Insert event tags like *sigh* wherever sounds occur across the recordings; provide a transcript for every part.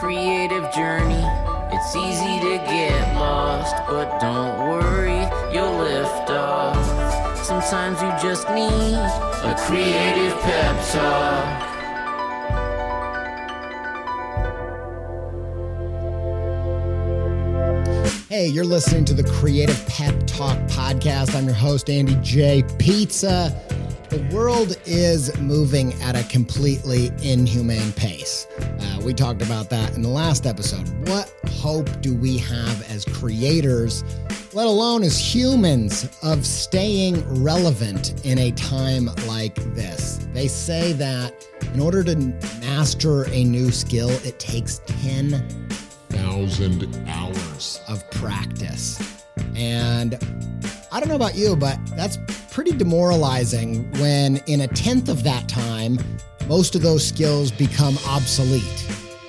creative journey. It's easy to get lost, but don't worry, you'll lift off. Sometimes you just need a creative pep talk. Hey, you're listening to the Creative Pep Talk podcast. I'm your host, Andy J. Pizza. The world is moving at a completely inhumane pace. Uh, we talked about that in the last episode. What hope do we have as creators, let alone as humans, of staying relevant in a time like this? They say that in order to master a new skill, it takes 10,000 hours of practice. And I don't know about you, but that's pretty demoralizing when in a tenth of that time, most of those skills become obsolete.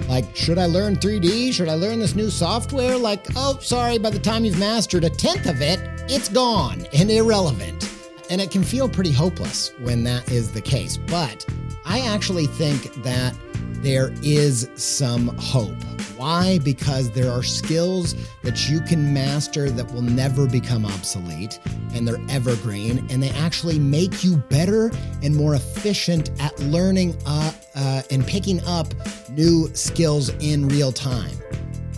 Like, should I learn 3D? Should I learn this new software? Like, oh, sorry, by the time you've mastered a tenth of it, it's gone and irrelevant. And it can feel pretty hopeless when that is the case. But I actually think that there is some hope. Why? Because there are skills that you can master that will never become obsolete and they're evergreen and they actually make you better and more efficient at learning uh, uh, and picking up new skills in real time.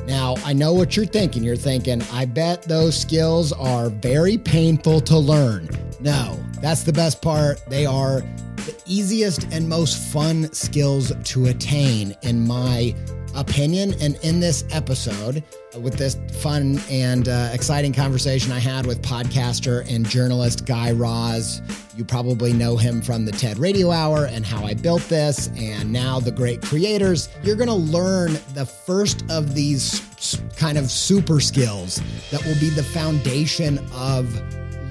Now, I know what you're thinking. You're thinking, I bet those skills are very painful to learn. No, that's the best part. They are the easiest and most fun skills to attain, in my opinion. And in this episode, with this fun and uh, exciting conversation I had with podcaster and journalist Guy Raz, you probably know him from the TED Radio Hour and How I Built This, and now The Great Creators. You're going to learn the first of these kind of super skills that will be the foundation of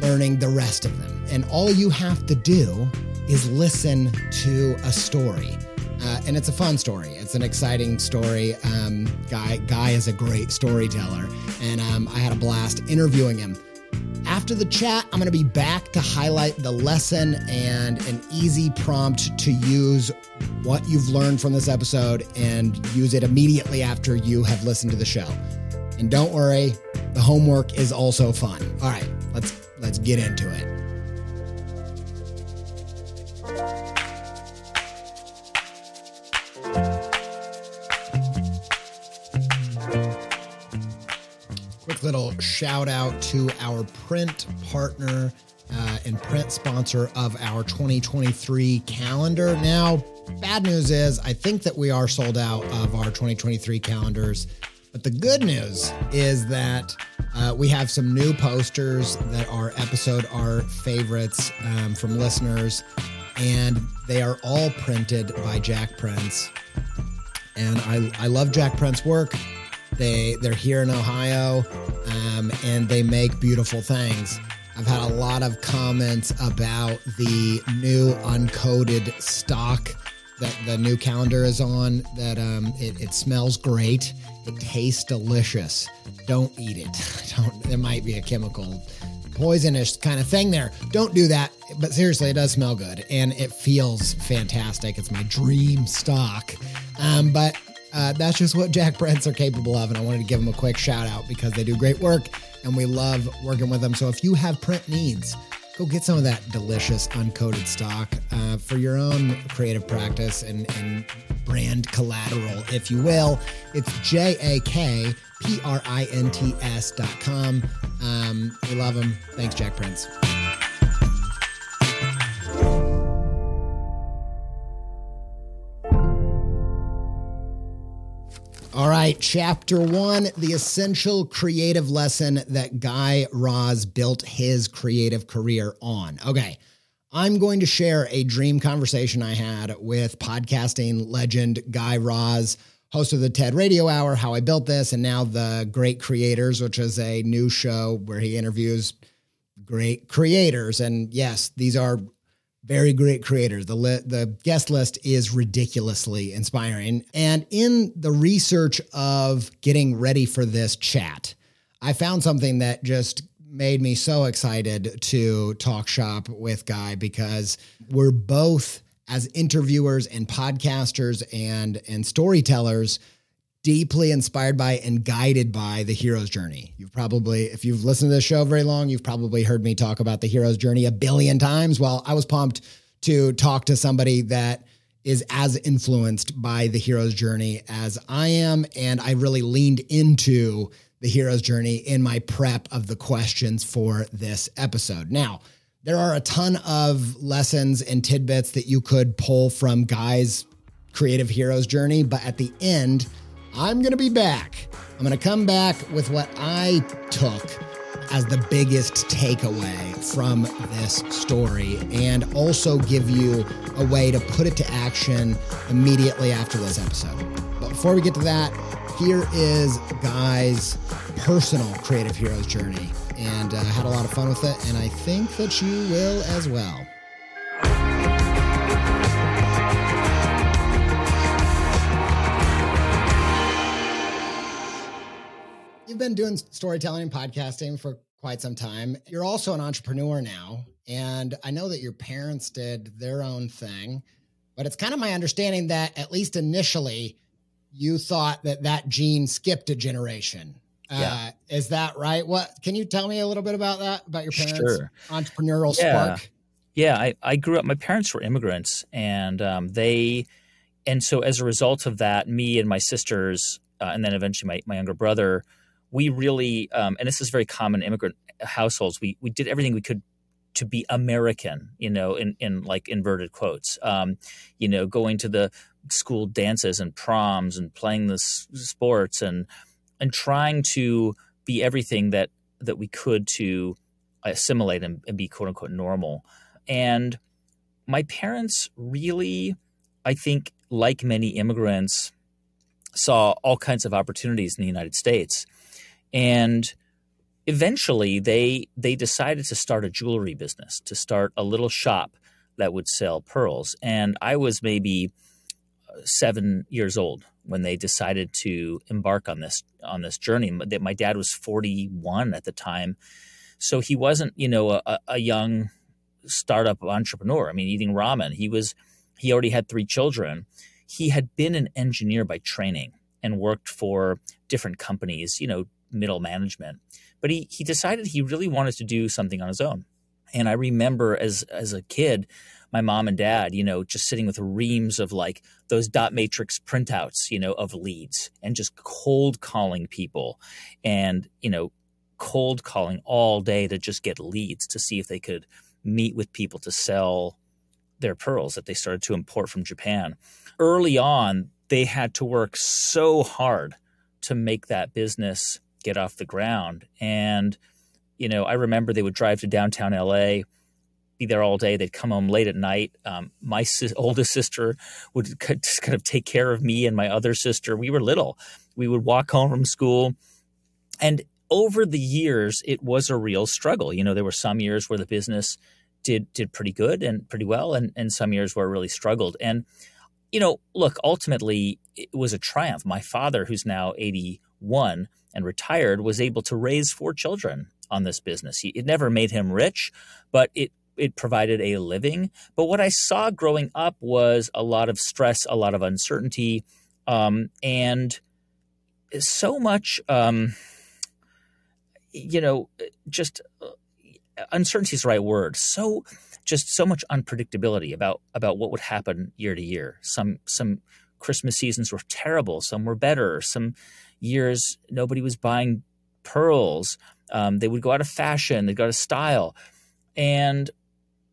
learning the rest of them. And all you have to do is listen to a story. Uh, and it's a fun story. It's an exciting story. Um, guy Guy is a great storyteller, and um, I had a blast interviewing him. After the chat, I'm going to be back to highlight the lesson and an easy prompt to use what you've learned from this episode and use it immediately after you have listened to the show. And don't worry, the homework is also fun. All right, let's get into it. Quick little shout out to our print partner uh, and print sponsor of our 2023 calendar. Now, bad news is I think that we are sold out of our 2023 calendars. But the good news is that uh, we have some new posters that are episode art favorites um, from listeners, and they are all printed by Jakprints. And I, I love Jakprints's work. They they're here in Ohio, um, and they make beautiful things. I've had a lot of comments about the new uncoated stock that the new calendar is on. That um, it, it smells great. It tastes delicious. Don't eat it. *laughs* Don't. There might be a chemical poisonous kind of thing there. Don't do that. But seriously, it does smell good and it feels fantastic. It's my dream stock. Um, but uh, that's just what Jakprints are capable of. And I wanted to give them a quick shout out because they do great work and we love working with them. So if you have print needs, go get some of that delicious uncoated stock uh, for your own creative practice and, and brand collateral, if you will. It's J A K P R I N T S dot com. Um, we love them. Thanks, Jakprints. All right, chapter one the essential creative lesson that Guy Raz built his creative career on. Okay, I'm going to share a dream conversation I had with podcasting legend Guy Raz, host of the TED Radio Hour, How I Built This, and now The Great Creators, which is a new show where he interviews great creators. And yes, these are very great creators. The li- the guest list is ridiculously inspiring. And in the research of getting ready for this chat, I found something that just made me so excited to talk shop with Guy because we're both as interviewers and podcasters and and storytellers deeply inspired by and guided by the hero's journey. You've probably, if you've listened to this show very long, you've probably heard me talk about the hero's journey a billion times. Well, I was pumped to talk to somebody that is as influenced by the hero's journey as I am. And I really leaned into the hero's journey in my prep of the questions for this episode. Now, there are a ton of lessons and tidbits that you could pull from Guy's creative hero's journey, but at the end, I'm going to be back. I'm going to come back with what I took as the biggest takeaway from this story and also give you a way to put it to action immediately after this episode. But before we get to that, here is Guy's personal creative hero's journey. And I uh, had a lot of fun with it, and I think that you will as well. Been doing storytelling and podcasting for quite some time. You're also an entrepreneur now. And I know that your parents did their own thing, but it's kind of my understanding that, at least initially, you thought that that gene skipped a generation. Yeah. Uh, is that right? What can you tell me a little bit about that? About your parents' sure. entrepreneurial yeah. spark? Yeah, I, I grew up. My parents were immigrants, and um, they, and so as a result of that, me and my sisters, uh, and then eventually my, my younger brother, we really, um, and this is very common immigrant households. We we did everything we could to be American, you know, in, in like inverted quotes, um, you know, going to the school dances and proms and playing the s- sports and and trying to be everything that that we could to assimilate and, and be quote unquote normal. And my parents really, I think, like many immigrants, saw all kinds of opportunities in the United States, and eventually they they decided to start a jewelry business, to start a little shop that would sell pearls. And I was maybe uh, seven years old when they decided to embark on this on this journey. that My dad was 41 at the time, so he wasn't you know a, a young startup entrepreneur. I mean, eating ramen. He was he already had three children. He had been an engineer by training and worked for different companies, you know, middle management. But he he decided he really wanted to do something on his own. And I remember as as a kid, my mom and dad, you know, just sitting with reams of like those dot matrix printouts, you know, of leads and just cold calling people and, you know, cold calling all day to just get leads to see if they could meet with people to sell their pearls that they started to import from Japan. Early on, they had to work so hard to make that business get off the ground. And, you know, I remember they would drive to downtown LA be there all day. They'd come home late at night. Um, my si- *laughs* oldest sister would kind of take care of me and my other sister. We were little. We would walk home from school. And over the years, it was a real struggle. You know, there were some years where the business did did pretty good and pretty well, and, and some years where it really struggled. And, you know, look, ultimately, it was a triumph. My father, who's now 81 and retired, was able to raise four children on this business. He, it never made him rich, but it it provided a living. But what I saw growing up was a lot of stress, a lot of uncertainty, um, and so much, um, you know, just uh, uncertainty is the right word. So just so much unpredictability about about what would happen year to year. Some some Christmas seasons were terrible. Some were better. Some years nobody was buying pearls. Um, they would go out of fashion. They'd go out of style. And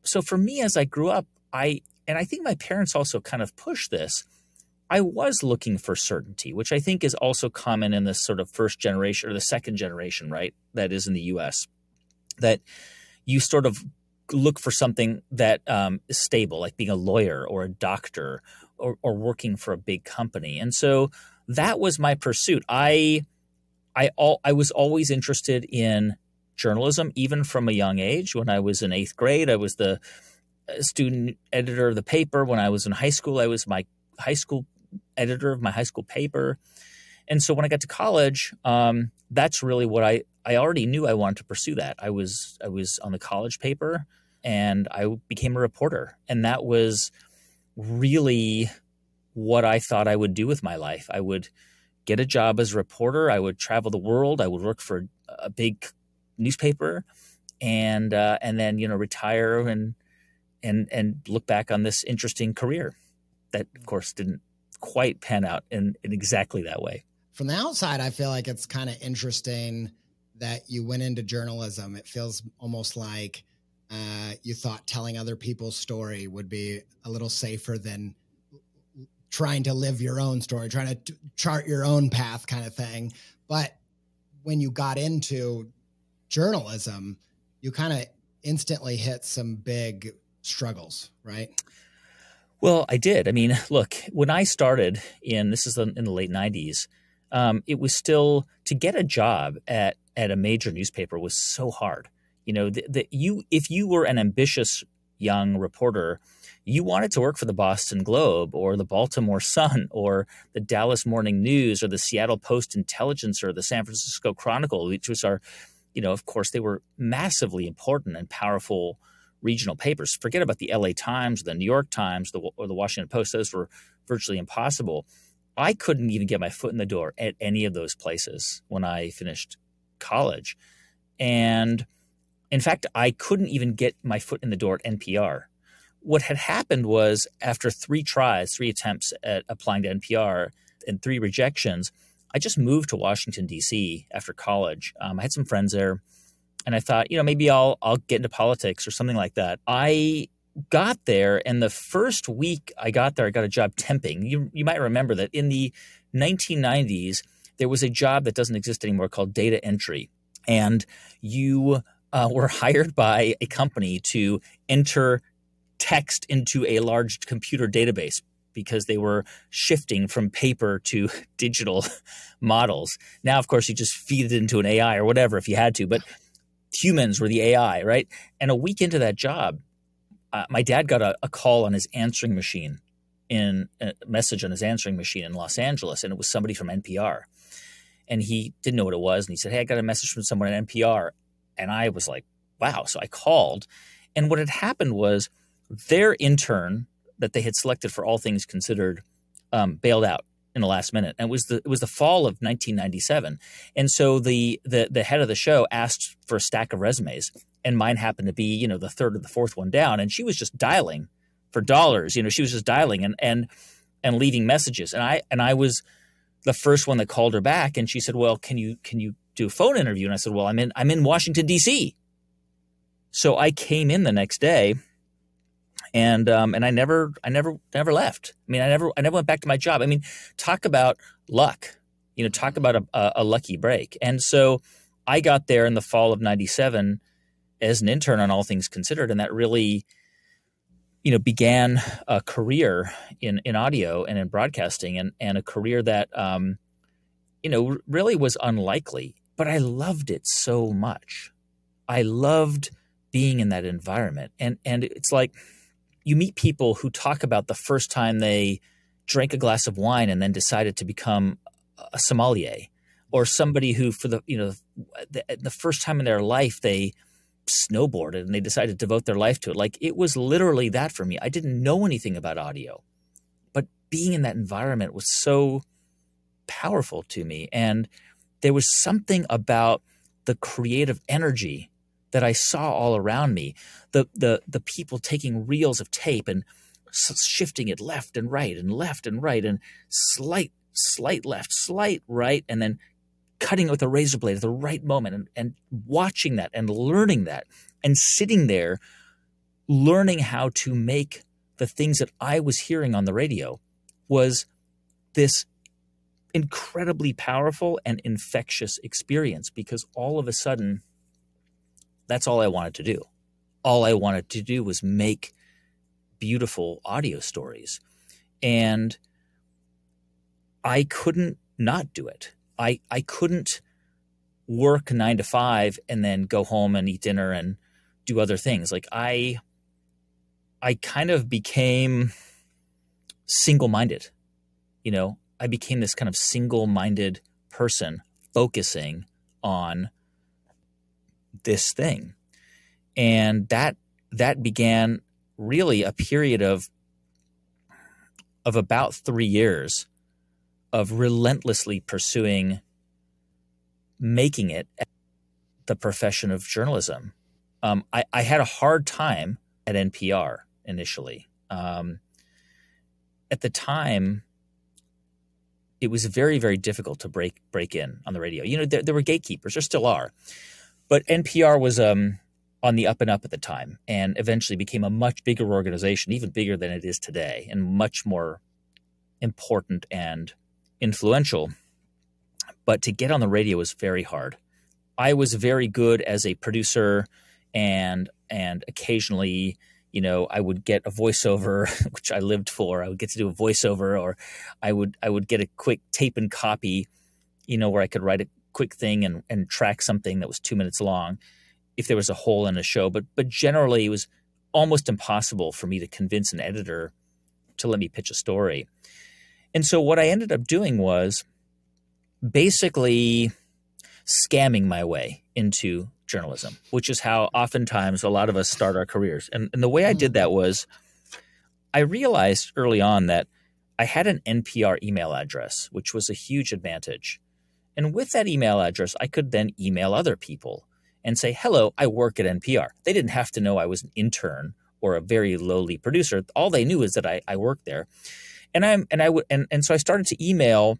so for me as I grew up, I and I think my parents also kind of pushed this. I was looking for certainty, which I think is also common in this sort of first generation or the second generation, right? That is in the US. That you sort of look for something that um, is stable, like being a lawyer or a doctor or, or working for a big company. And so that was my pursuit. I I all I was always interested in journalism, even from a young age. When I was in eighth grade, I was the uh, student editor of the paper. When I was in high school, I was my high school editor of my high school paper. And so when I got to college, um, that's really what I I already knew I wanted to pursue that. I was I was on the college paper, and I became a reporter, and that was really what I thought I would do with my life. I would get a job as a reporter. I would travel the world. I would work for a big newspaper, and uh, and then you know retire and and and look back on this interesting career that, of course, didn't quite pan out in, in exactly that way. From the outside, I feel like it's kind of interesting that you went into journalism. It feels almost like uh, you thought telling other people's story would be a little safer than trying to live your own story, trying to t- chart your own path, kind of thing. But when you got into journalism, you kind of instantly hit some big struggles, right? Well, I did. I mean, look, when I started in this is in the late '90s, um, it was still to get a job at at a major newspaper was so hard. You know, that you if you were an ambitious young reporter, you wanted to work for the Boston Globe or the Baltimore *laughs* Sun or the Dallas Morning News or the Seattle Post Intelligencer or the San Francisco Chronicle, which was our, you know, of course, they were massively important and powerful regional papers. Forget about the LA Times, the New York Times, the, or the Washington Post. Those were virtually impossible. I couldn't even get my foot in the door at any of those places when I finished college. And in fact, I couldn't even get my foot in the door at NPR. What had happened was after three tries, three attempts at applying to NPR and three rejections, I just moved to Washington, D.C. after college. Um, I had some friends there and I thought, you know, maybe I'll I'll get into politics or something like that. I got there, and the first week I got there, I got a job temping. You you might remember that in the 1990s there was a job that doesn't exist anymore called data entry, and you uh, were hired by a company to enter text into a large computer database because they were shifting from paper to *laughs* digital models. Now, of course, you just feed it into an AI or whatever if you had to, but humans were the AI, right? And a week into that job, uh, my dad got a, a, call on his answering machine in a message on his answering machine in Los Angeles, and it was somebody from NPR. And he didn't know what it was. And he said, Hey, I got a message from someone at NPR. And I was like, Wow. So I called. And what had happened was their intern that they had selected for all things considered um, bailed out in the last minute. And it was the it was the fall of 1997. And so the the the head of the show asked for a stack of resumes, and mine happened to be you know the third or the fourth one down, and she was just dialing for dollars. You know, she was just dialing and and and leaving messages. And I and I was the first one that called her back, and she said, "Well, can you can you do a phone interview?" And I said, "Well, I'm in I'm in Washington D.C." So I came in the next day and um, and I never I never never left. I mean, I never I never went back to my job. I mean, talk about luck. You know, talk about a, a, a lucky break. And so I got there in the fall of '97 as an intern on All Things Considered, and that really you know began a career in in audio and in broadcasting, and and a career that um, you know really was unlikely. But I loved it so much. I loved being in that environment, and and it's like you meet people who talk about the first time they drank a glass of wine and then decided to become a sommelier or somebody who for the you know the, the, first time in their life they snowboarded and they decided to devote their life to it. Like it was literally that for me. I didn't know anything about audio but being in that environment was so powerful to me. And there was something about the creative energy that I saw all around me. The the the people taking reels of tape and shifting it left and right and left and right and slight slight left, slight right, and then cutting it with a razor blade at the right moment and, and watching that and learning that and sitting there learning how to make the things that I was hearing on the radio was this incredibly powerful and infectious experience because all of a sudden that's all I wanted to do. All I wanted to do was make beautiful audio stories. And I couldn't not do it. I, I couldn't work nine to five and then go home and eat dinner and do other things. Like I I kind of became single minded. You know, I became this kind of single minded person focusing on this thing. And that that began really a period of of about three years of relentlessly pursuing making it the profession of journalism. Um, I, I, had a hard time at NPR initially. Um, at the time, it was very, very difficult to break break in on the radio. You know, there, there were gatekeepers, there still are, but NPR was um, on the up and up at the time, and eventually became a much bigger organization, even bigger than it is today, and much more important and influential. But to get on the radio was very hard. I was very good as a producer and and occasionally you know i would get a voiceover *laughs* which i lived for. I would get to do a voiceover or i would i would get a quick tape and copy you know where i could write a quick thing and, and track something that was two minutes long if there was a hole in a show. But but generally it was almost impossible for me to convince an editor to let me pitch a story. And so what i ended up doing was basically scamming my way into journalism, which is how oftentimes a lot of us start our careers. And, and the way I did hmm. that was I realized early on that I had an NPR email address, which was a huge advantage. And with that email address, I could then email other people and say, Hello, I work at NPR. They didn't have to know I was an intern or a very lowly producer. All they knew is that I, I worked there. And I'm and I would and, and so I started to email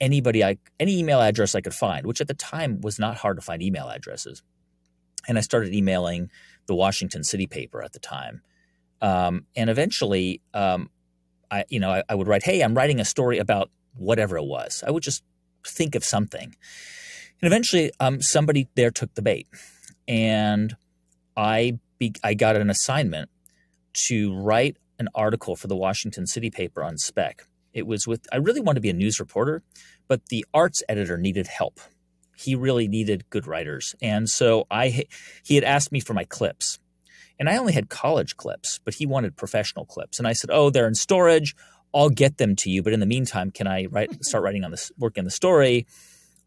anybody I any email address I could find, which at the time was not hard to find email addresses. And I started emailing the Washington City paper at the time. Um, and eventually, um, I you know I, I would write, "Hey, I'm writing a story about whatever it was." I would just think of something, and eventually, um, somebody there took the bait, and I be, I got an assignment to write an article for the Washington City paper on spec. It was with, I really wanted to be a news reporter, but the arts editor needed help. He really needed good writers. And so I, he had asked me for my clips. And I only had college clips, but he wanted professional clips. And I said, Oh, they're in storage. I'll get them to you. But in the meantime, can I write, *laughs* start writing on this, working on the story?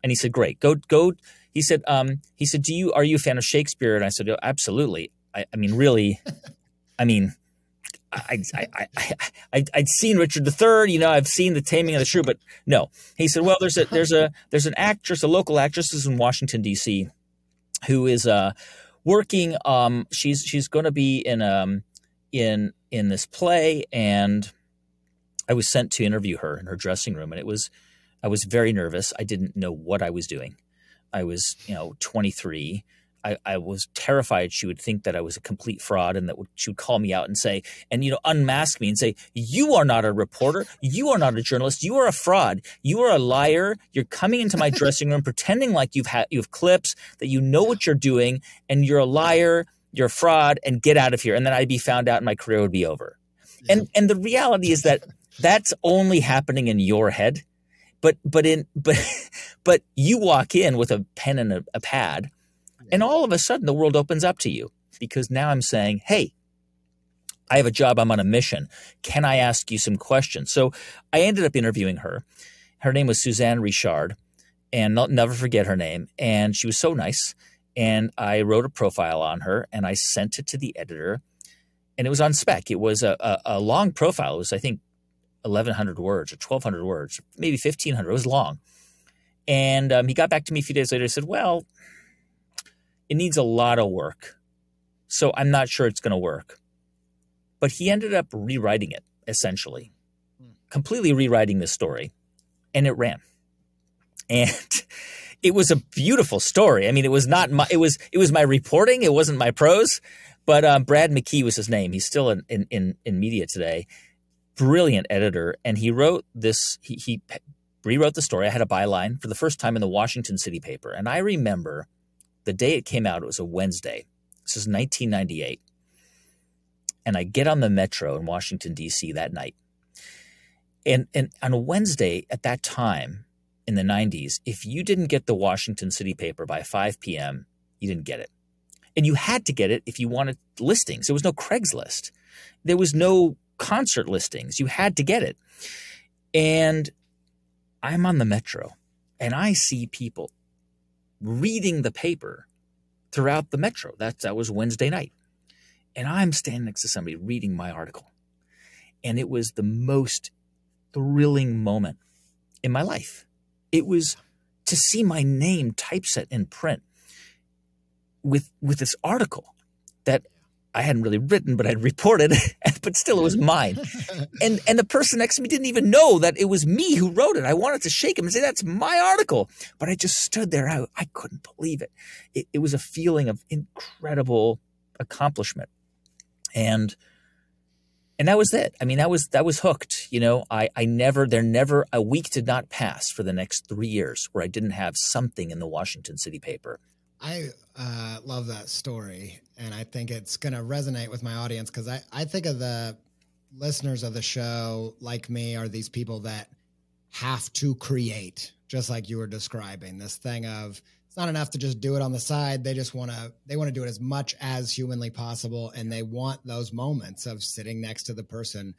And he said, Great. Go, go. He said, um, he said, Do you, are you a fan of Shakespeare? And I said, oh, Absolutely. I, I mean, really, I mean, I, I, I, I, would seen Richard III, you know, I've seen The Taming of the Shrew, but no. He said, well, there's a, there's a, there's an actress, a local actress is in Washington, D.C., who is uh, working, um, she's, she's going to be in, um, in, in this play. And I was sent to interview her in her dressing room. And it was, I was very nervous. I didn't know what I was doing. I was, you know, 23 I, I, was terrified she would think that I was a complete fraud and that she would call me out and say, and, you know, unmask me and say, You are not a reporter. You are not a journalist. You are a fraud. You are a liar. You're coming into my *laughs* dressing room pretending like you've had, you have clips, that you know what you're doing, and you're a liar. You're a fraud and get out of here. And then I'd be found out and my career would be over. And, and the reality is that that's only happening in your head. But, but in, but, *laughs* but you walk in with a pen and a, a pad and all of a sudden, the world opens up to you because now I'm saying, hey, I have a job. I'm on a mission. Can I ask you some questions? So I ended up interviewing her. Her name was Suzanne Richard, and I'll never forget her name. And she was so nice. And I wrote a profile on her and I sent it to the editor. And it was on spec. It was a, a, a long profile. It was, I think, 1,100 words or 1,200 words, maybe 1,500. It was long. And um, he got back to me a few days later and said, Well, it needs a lot of work. So I'm not sure it's going to work. But he ended up rewriting it, essentially, completely rewriting the story, and it ran. And *laughs* it was a beautiful story. I mean, it was not my, it was, it was my reporting. It wasn't my prose, but um, Brad McKee was his name. He's still in, in, in, in media today. Brilliant editor. And he wrote this, he, he rewrote the story. I had a byline for the first time in the Washington City paper. And I remember the day it came out, it was a Wednesday. This is 1998. And I get on the metro in Washington, D.C. that night. And, and on a Wednesday at that time in the 90s, if you didn't get the Washington City paper by 5 p.m., you didn't get it. And you had to get it if you wanted listings. There was no Craigslist, there was no concert listings. You had to get it. And I'm on the metro and I see people reading the paper throughout the metro. That, that was Wednesday night. And I'm standing next to somebody reading my article. And it was the most thrilling moment in my life. It was to see my name typeset in print with with this article that I hadn't really written, but I'd reported, *laughs* but still it was *laughs* mine. and and the person next to me didn't even know that it was me who wrote it. I wanted to shake him and say, "That's my article," but I just stood there. I, I couldn't believe it. it. It was a feeling of incredible accomplishment, and and that was it. I mean, that was that was hooked. You know, I I never there never a week did not pass for the next three years where I didn't have something in the Washington City paper. I uh, love that story, and I think it's going to resonate with my audience because I, I think of the listeners of the show like me are these people that have to create, just like you were describing this thing of it's not enough to just do it on the side. They just want to they want to do it as much as humanly possible, and they want those moments of sitting next to the person,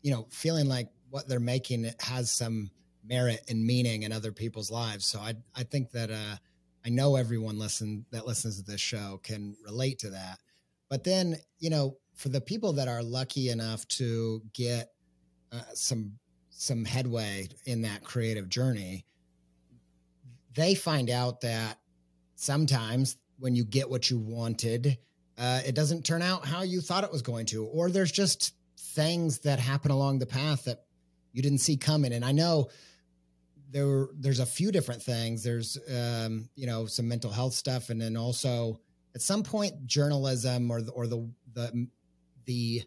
you know, feeling like what they're making has some merit and meaning in other people's lives. So I I think that. uh I know everyone listen that listens to this show can relate to that. But then, you know, for the people that are lucky enough to get uh, some some headway in that creative journey, they find out that sometimes when you get what you wanted, uh, it doesn't turn out how you thought it was going to, or there's just things that happen along the path that you didn't see coming. And I know there there's a few different things. There's um, you know some mental health stuff, and then also at some point journalism or the, or the the the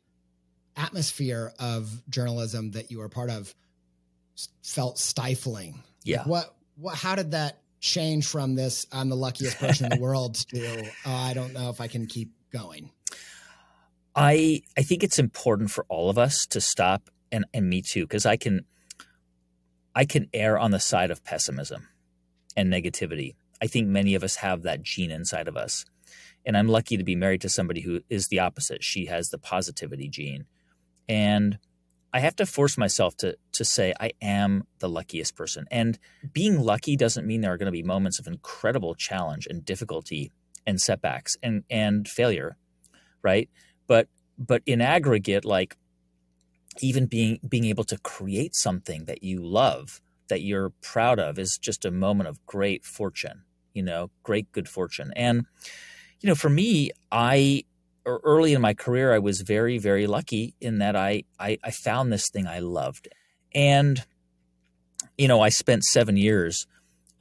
atmosphere of journalism that you were part of felt stifling. Yeah. Like what what how did that change from this I'm the luckiest person in the world to oh, I don't know if I can keep going? I I think it's important for all of us to stop and and me too because I can I can err on the side of pessimism and negativity. I think many of us have that gene inside of us. And I'm lucky to be married to somebody who is the opposite. She has the positivity gene. And I have to force myself to to say I am the luckiest person. And being lucky doesn't mean there are going to be moments of incredible challenge and difficulty and setbacks and and failure, right? But but in aggregate like even being being able to create something that you love that you're proud of is just a moment of great fortune you know great good fortune. And you know for me i early in my career i was very very lucky in that i i, I found this thing i loved. And you know i spent seven years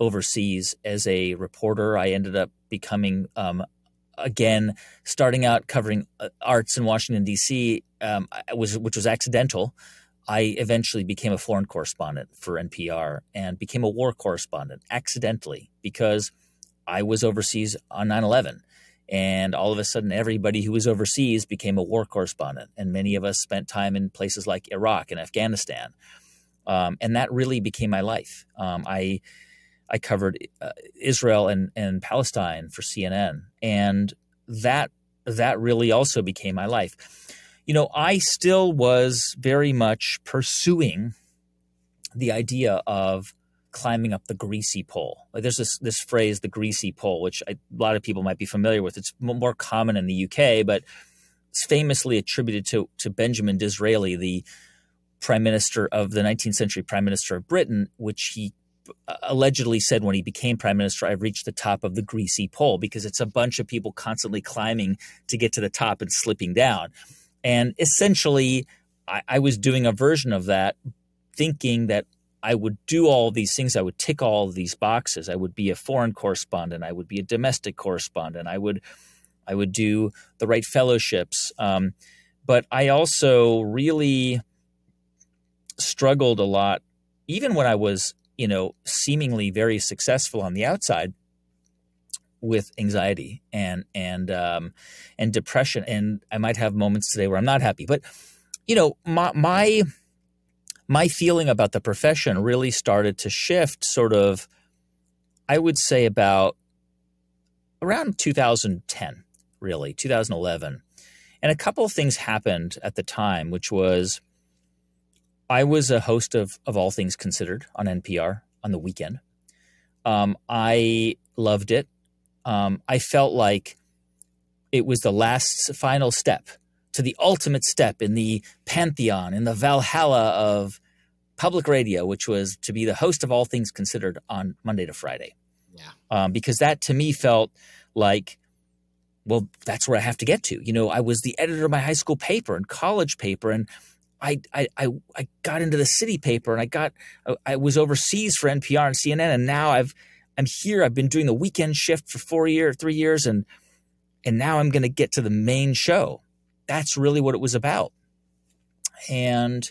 overseas as a reporter. I ended up becoming um, again, starting out covering uh, arts in Washington D.C. Um, was which was accidental. I eventually became a foreign correspondent for NPR and became a war correspondent accidentally because I was overseas on 9 11. And all of a sudden, everybody who was overseas became a war correspondent. And many of us spent time in places like Iraq and Afghanistan. Um, and that really became my life. Um, I I covered uh, Israel and, and Palestine for CNN, and that that really also became my life. You know, I still was very much pursuing the idea of climbing up the greasy pole. Like there's this this phrase, the greasy pole, which I, a lot of people might be familiar with. It's more common in the UK, but it's famously attributed to to Benjamin Disraeli, the prime minister of the 19th century prime minister of Britain, which he allegedly said when he became prime minister, I've reached the top of the greasy pole because it's a bunch of people constantly climbing to get to the top and slipping down. And essentially, I, I was doing a version of that, thinking that I would do all these things. I would tick all these boxes. I would be a foreign correspondent. I would be a domestic correspondent. I would, I would do the right fellowships. Um, but I also really struggled a lot, even when I was you know, seemingly very successful on the outside with anxiety and and um, and depression. And I might have moments today where I'm not happy, but you know, my my my feeling about the profession really started to shift. Sort of, I would say about around 2010, really 2011, and a couple of things happened at the time, which was I was a host of of All Things Considered on NPR on the weekend. Um, I loved it. Um, I felt like it was the last final step to the ultimate step in the pantheon, in the Valhalla of public radio, which was to be the host of All Things Considered on Monday to Friday. Yeah. Um, because that to me felt like, well, that's where I have to get to. You know, I was the editor of my high school paper and college paper, and I I I, I got into the city paper, and I got I was overseas for NPR and CNN, and now I've I'm here. I've been doing the weekend shift for four years, three years, and and now I'm going to get to the main show. That's really what it was about. And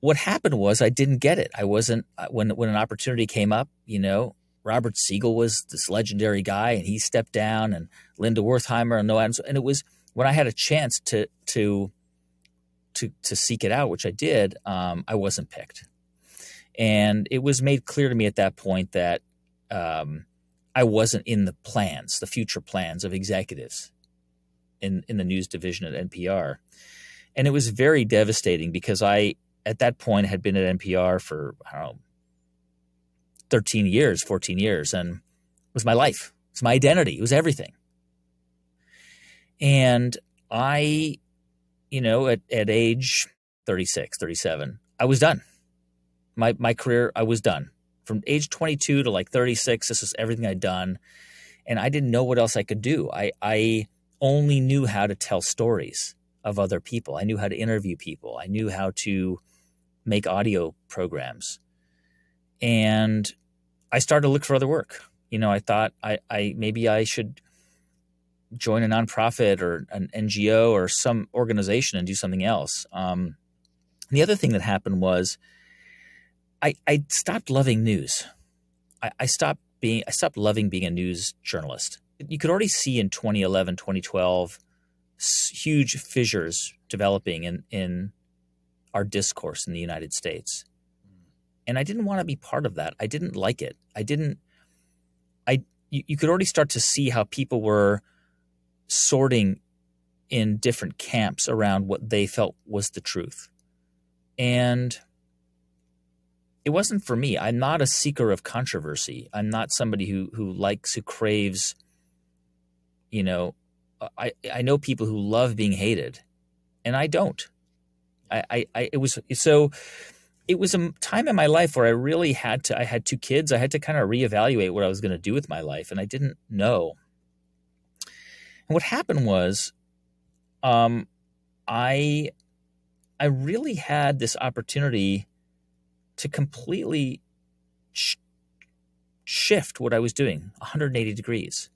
what happened was I didn't get it. I wasn't uh, when when an opportunity came up. You know, Robert Siegel was this legendary guy, and he stepped down, and Linda Wertheimer and Noah Adams, and it was when I had a chance to to to to seek it out, which I did. Um, I wasn't picked, and it was made clear to me at that point that um, I wasn't in the plans, the future plans of executives in in the news division at NPR, and it was very devastating because I at that point had been at NPR for I don't know 13 years, 14 years, and it was my life. It was my identity. It was everything. And I, you know, at, at age 36, 37, I was done. My my career, I was done. From age 22 to like 36, this is everything I'd done. And I didn't know what else I could do. I, I only knew how to tell stories of other people. I knew how to interview people. I knew how to make audio programs. And I started to look for other work. You know, I thought I, I maybe I should join a nonprofit or an NGO or some organization and do something else. Um, the other thing that happened was I, I stopped loving news. I, I stopped being I stopped loving being a news journalist. You could already see in 2011, 2012, huge fissures developing in in our discourse in the United States. And I didn't want to be part of that. I didn't like it. I didn't I you, you could already start to see how people were sorting in different camps around what they felt was the truth. And it wasn't for me. I'm not a seeker of controversy. I'm not somebody who who likes who craves you know I I know people who love being hated and I don't. I, I, I it was so it was a time in my life where I really had to I had two kids. I had to kind of reevaluate what I was going to do with my life and I didn't know. And what happened was um I I really had this opportunity to completely sh- shift what I was doing 180 degrees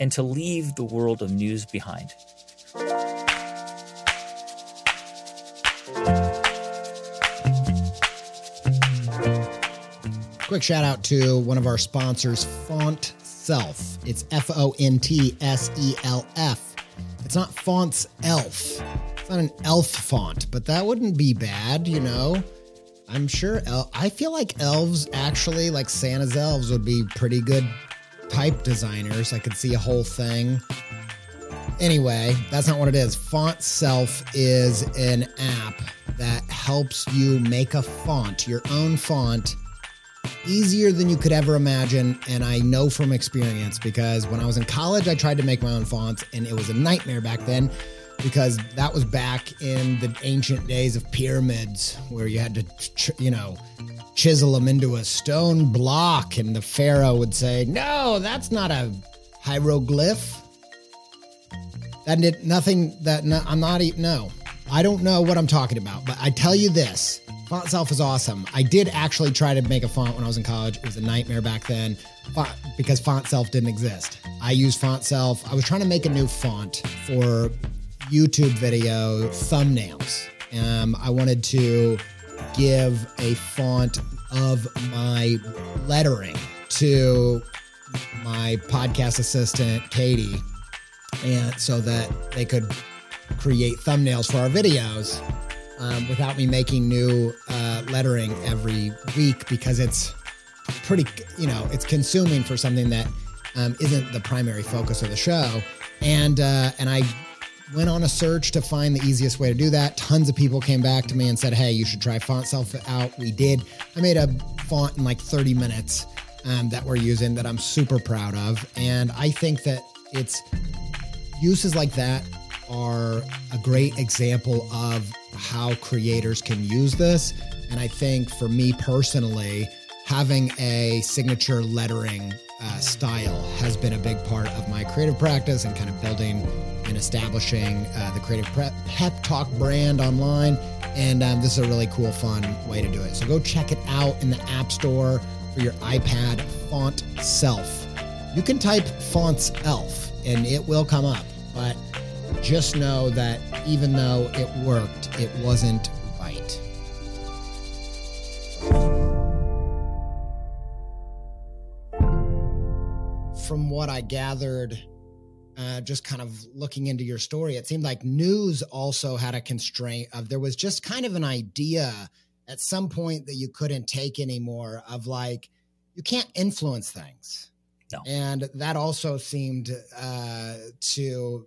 and to leave the world of news behind. Quick shout out to one of our sponsors, Font It's F O N T S E L F. It's not Fonts Elf. It's not an elf font, but that wouldn't be bad, you know. I'm sure. El- I feel like elves actually, like Santa's elves, would be pretty good type designers. I could see a whole thing. Anyway, that's not what it is. Fontself is an app that helps you make a font, your own font, easier than you could ever imagine. And I know from experience because when I was in college, I tried to make my own fonts and it was a nightmare back then because that was back in the ancient days of pyramids where you had to, you know, chisel them into a stone block. And the pharaoh would say, No, that's not a hieroglyph. That did nothing that no, I'm not, no, I don't know what I'm talking about, but I tell you this Fontself is awesome. I did actually try to make a font when I was in college. It was a nightmare back then font, because Fontself didn't exist. I used Fontself. I was trying to make a new font for YouTube video thumbnails. Um, I wanted to give a font of my lettering to my podcast assistant, Katie, and so that they could create thumbnails for our videos um, without me making new uh, lettering every week because it's pretty, you know, it's consuming for something that um, not the primary focus of the show. And uh, and I went on a search to find the easiest way to do that. Tons of people came back to me and said, "Hey, you should try Fontself out." We did. I made a font in like 30 minutes um, that we're using that I'm super proud of, and I think that it's uses like that are a great example of how creators can use this. And I think for me personally, having a signature lettering uh, style has been a big part of my creative practice and kind of building and establishing uh, the Creative Pep Talk brand online. And um, this is a really cool, fun way to do it. So go check it out in the App Store for your iPad, Font Self. You can type Fonts Elf and it will come up, but just know that even though it worked, it wasn't right. From what I gathered, uh, just kind of looking into your story, it seemed like news also had a constraint of there was just kind of an idea at some point that you couldn't take anymore of like, you can't influence things. No. And that also seemed uh, to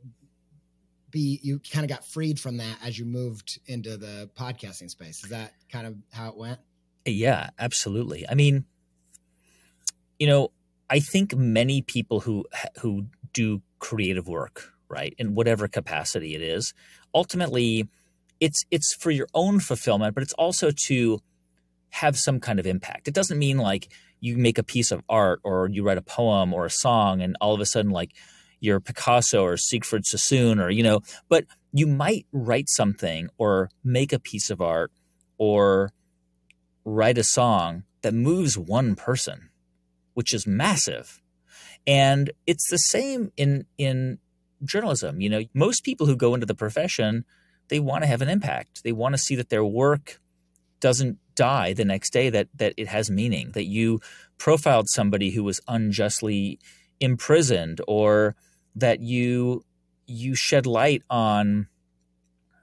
be, you kind of got freed from that as you moved into the podcasting space. Is that kind of how it went? Yeah, absolutely. I mean, you know, I think many people who who do creative work, right, in whatever capacity it is, ultimately, it's it's for your own fulfillment, but it's also to have some kind of impact. It doesn't mean like you make a piece of art or you write a poem or a song and all of a sudden like you're Picasso or Siegfried Sassoon or you know, but you might write something or make a piece of art or write a song that moves one person, which is massive. And it's the same in in journalism. You know, most people who go into the profession, they want to have an impact. They want to see that their work doesn't die the next day that that it has meaning that you profiled somebody who was unjustly imprisoned or that you you shed light on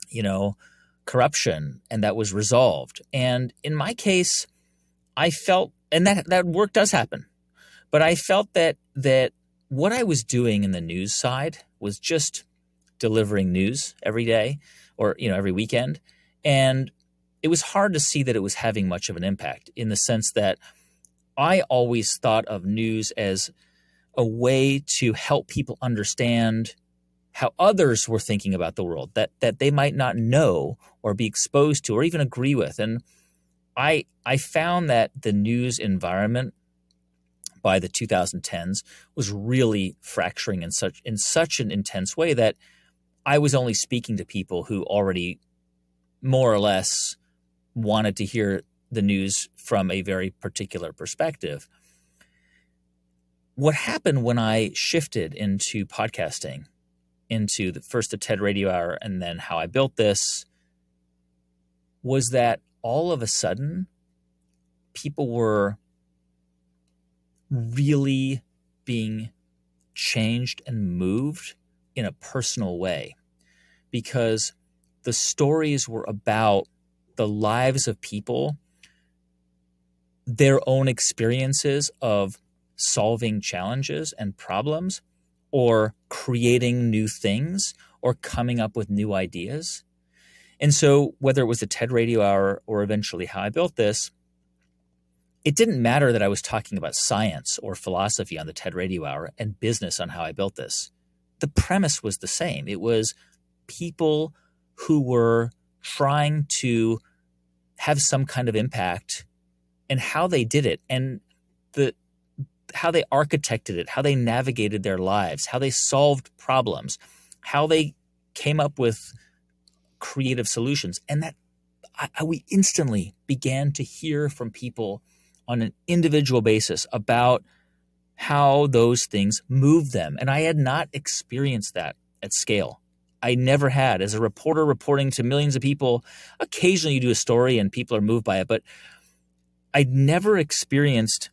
you know corruption and that was resolved. And in my case i felt and that that work does happen but i felt that that what i was doing in the news side was just delivering news every day or you know every weekend. And it was hard to see that it was having much of an impact in the sense that I always thought of news as a way to help people understand how others were thinking about the world that that they might not know or be exposed to or even agree with and I I found that the news environment by the 2010s was really fracturing in such in such an intense way that I was only speaking to people who already more or less wanted to hear the news from a very particular perspective. What happened when I shifted into podcasting, into the first the TED Radio Hour, and then how I built this, was that all of a sudden, people were really being changed and moved in a personal way because the stories were about the lives of people, their own experiences of solving challenges and problems, or creating new things, or coming up with new ideas. And so, whether it was the TED Radio Hour or eventually how I built this, it didn't matter that I was talking about science or philosophy on the TED Radio Hour and business on how I built this. The premise was the same. It was people who were trying to have some kind of impact and how they did it and the how they architected it, how they navigated their lives, how they solved problems, how they came up with creative solutions. And that I, we instantly began to hear from people on an individual basis about how those things moved them. And I had not experienced that at scale. I never had. As a reporter reporting to millions of people, occasionally you do a story and people are moved by it, but I'd never experienced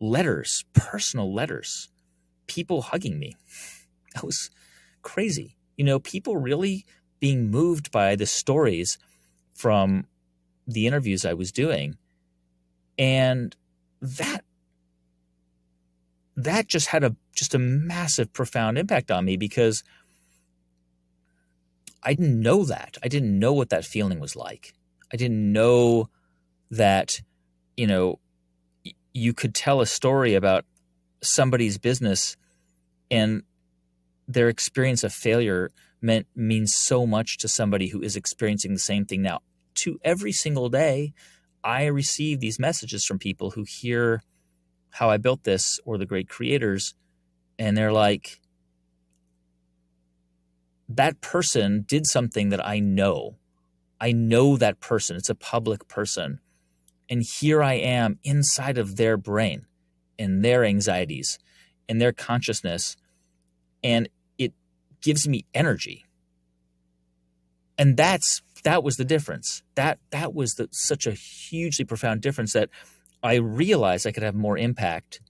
letters, personal letters, people hugging me. *laughs* That was crazy. You know, people really being moved by the stories from the interviews I was doing. And that that just had a just a massive profound impact on me because – I didn't know that. I didn't know what that feeling was like. I didn't know that, you know, you could tell a story about somebody's business and their experience of failure meant means so much to somebody who is experiencing the same thing now. To every single day, I receive these messages from people who hear how I built this or the great creators, and they're like, that person did something that I know. I know that person. It's a public person. And here I am inside of their brain and their anxieties and their consciousness. And it gives me energy. And that's that was the difference. That that was the, such a hugely profound difference that I realized I could have more impact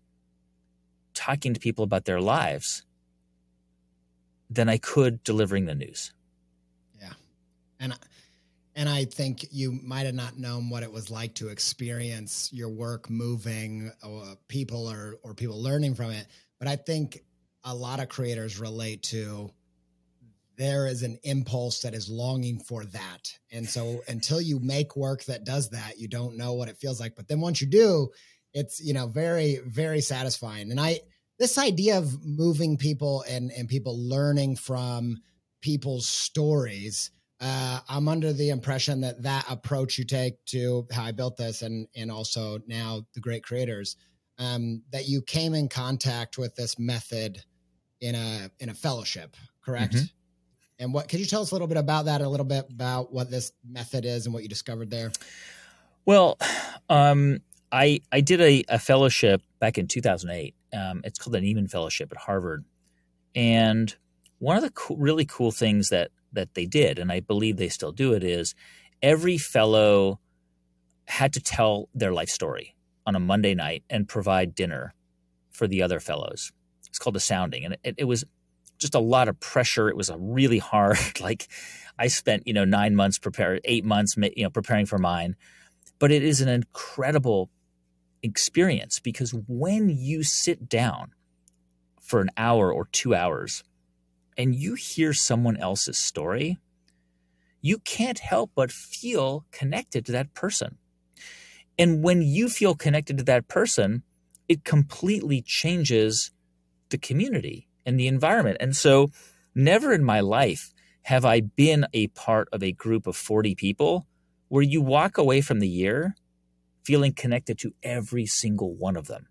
talking to people about their lives than I could delivering the news. Yeah. And and I think you might have not known what it was like to experience your work moving uh, people or or people learning from it, but I think a lot of creators relate to there is an impulse that is longing for that. And so until you make work that does that, you don't know what it feels like. But then once you do, it's, you know, very, very satisfying. And I, this idea of moving people and, and people learning from people's stories, uh, I'm under the impression that that approach you take to how I built this and, and also now the great creators, um, that you came in contact with this method in a, in a fellowship, correct? Mm-hmm. And what could you tell us a little bit about that? A little bit about what this method is and what you discovered there. Well, um, I I did a, a, fellowship back in 2008. Um, it's called the Nieman Fellowship at Harvard, and one of the co- really cool things that that they did, and I believe they still do it, is every fellow had to tell their life story on a Monday night and provide dinner for the other fellows. It's called a sounding, and it, it was just a lot of pressure. It was a really hard, *laughs* like I spent, you know, nine months prepared, eight months, you know, preparing for mine. But it is an incredible experience because when you sit down for an hour or two hours and you hear someone else's story, you can't help but feel connected to that person. And when you feel connected to that person, it completely changes the community and the environment. And so, never in my life have I been a part of a group of 40 people where you walk away from the year feeling connected to every single one of them.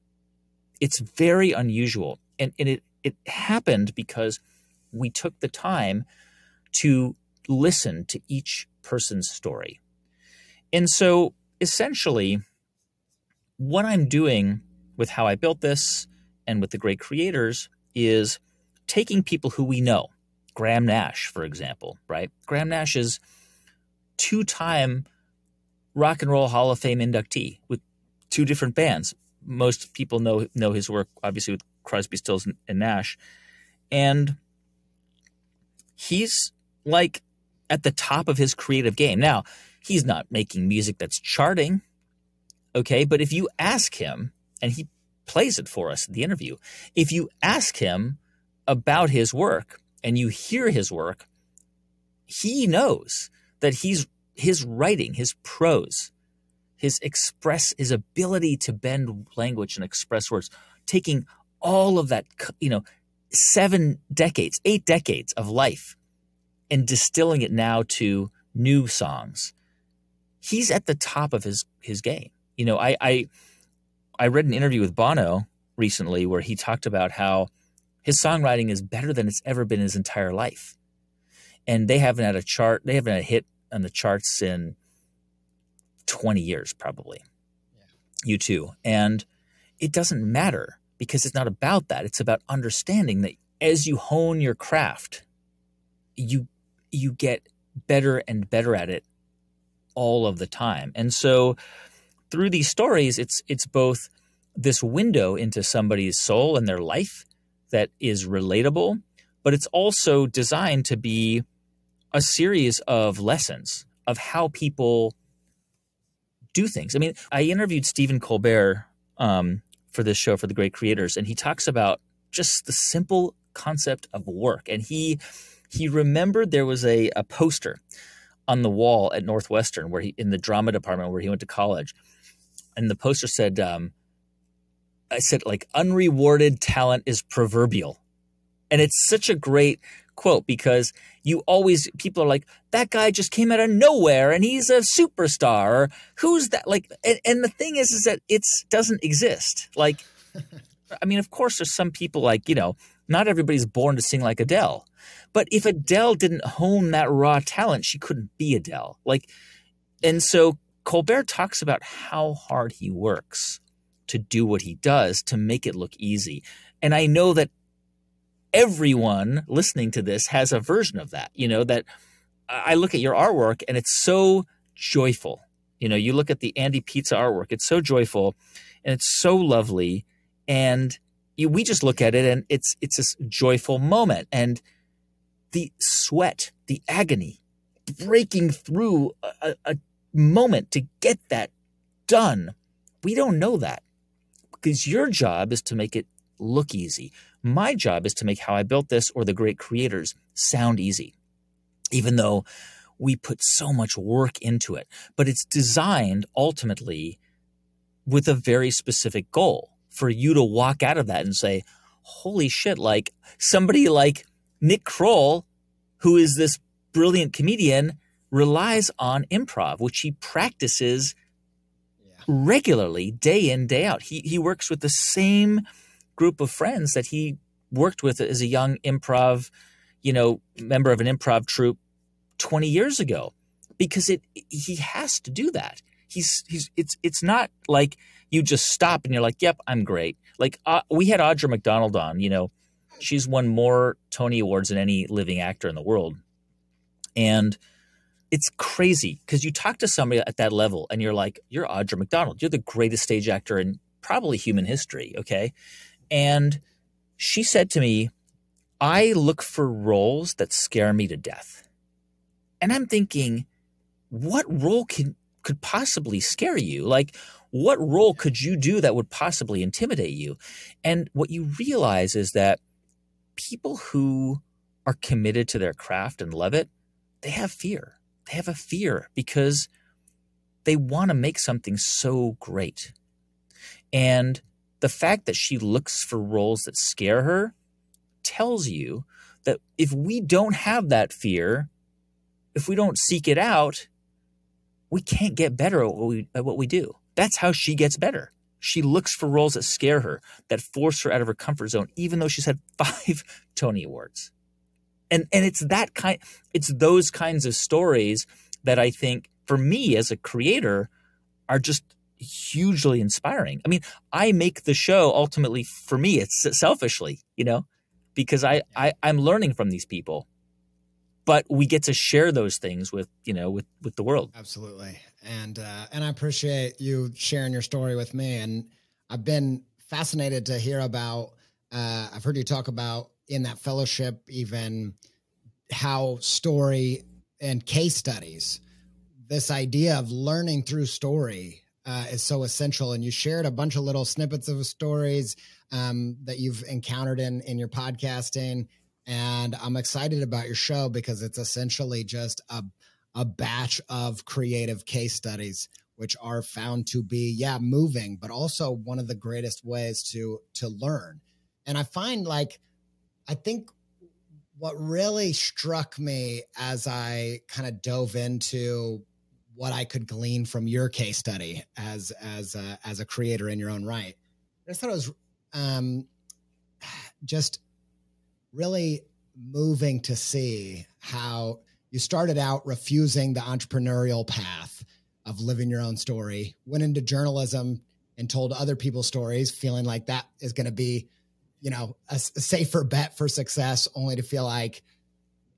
It's very unusual. And, and it, it happened because we took the time to listen to each person's story. And so essentially, what I'm doing with how I built this and with the great creators is taking people who we know. Graham Nash, for example, right? Graham Nash is two time Rock and Roll Hall of Fame inductee with two different bands. Most people know know his work, obviously, with Crosby, Stills, and Nash. And he's like at the top of his creative game. Now, he's not making music that's charting, okay? But if you ask him, and he plays it for us in the interview. If you ask him about his work and you hear his work, he knows that he's his writing, his prose, his express, his ability to bend language and express words, taking all of that, you know, seven decades, eight decades of life and distilling it now to new songs. He's at the top of his his game. You know, I, I I read an interview with Bono recently where he talked about how his songwriting is better than it's ever been in his entire life. And they haven't had a chart, they haven't had a hit on the charts in 20 years, probably. Yeah. U2. And it doesn't matter because it's not about that. It's about understanding that as you hone your craft, you you get better and better at it all of the time. And so through these stories, it's it's both this window into somebody's soul and their life that is relatable, but it's also designed to be a series of lessons of how people do things. I mean, I interviewed Stephen Colbert um, for this show for the Great Creators, and he talks about just the simple concept of work. And he he remembered there was a, a poster on the wall at Northwestern where he in the drama department where he went to college and the poster said, um, I said like unrewarded talent is proverbial, and it's such a great quote because you always people are like that guy just came out of nowhere and he's a superstar. Or who's that? Like and, and the thing is is that it doesn't exist. Like *laughs* i mean of course there's some people like you know not everybody's born to sing like adele. But if adele didn't hone that raw talent she couldn't be adele. Like and so colbert talks about how hard he works to do what he does to make it look easy. And i know that everyone listening to this has a version of that. You know, that I look at your artwork and it's so joyful. You know, you look at the Andy Pizza artwork, it's so joyful and it's so lovely. And you, we just look at it and it's it's this joyful moment. And the sweat, the agony, breaking through a, a moment to get that done. We don't know that because your job is to make it look easy. My job is to make how I built this or the great creators sound easy, even though we put so much work into it. But it's designed ultimately with a very specific goal for you to walk out of that and say, holy shit, like somebody like Nick Kroll, who is this brilliant comedian, relies on improv, which he practices yeah. regularly, day in, day out. He, he works with the same group of friends that he worked with as a young improv, you know, member of an improv troupe 20 years ago because it he has to do that. He's he's it's it's not like you just stop and you're like, "Yep, I'm great." Like uh, we had Audra McDonald on, you know, she's won more Tony awards than any living actor in the world. And it's crazy because you talk to somebody at that level and you're like, "You're Audra McDonald. You're the greatest stage actor in probably human history." Okay, and she said to me, I look for roles that scare me to death. And I'm thinking, what role can could possibly scare you? Like, what role could you do that would possibly intimidate you? And what you realize is that people who are committed to their craft and love it, they have fear. They have a fear because they want to make something so great. And the fact that she looks for roles that scare her tells you that if we don't have that fear, if we don't seek it out, we can't get better at what we, at what we do. That's how she gets better. She looks for roles that scare her, that force her out of her comfort zone, even though she's had *laughs* five Tony Awards. And and it's that kind it's those kinds of stories that I think for me as a creator are just hugely inspiring. I mean, I make the show ultimately for me, it's selfishly, you know, because I, I I'm learning from these people. But we get to share those things with, you know, with with the world. Absolutely. And uh and I appreciate you sharing your story with me and I've been fascinated to hear about uh I've heard you talk about in that fellowship even how story and case studies this idea of learning through story uh, is so essential. And you shared a bunch of little snippets of stories um, that you've encountered in in your podcasting. And I'm excited about your show because it's essentially just a a batch of creative case studies which are found to be yeah moving but also one of the greatest ways to to learn and i find like i think what really struck me as i kind of dove into what I could glean from your case study as as a, as a creator in your own right. I just thought it was um, just really moving to see how you started out refusing the entrepreneurial path of living your own story, went into journalism and told other people's stories, feeling like that is going to be, you know, a, a, safer bet for success, only to feel like,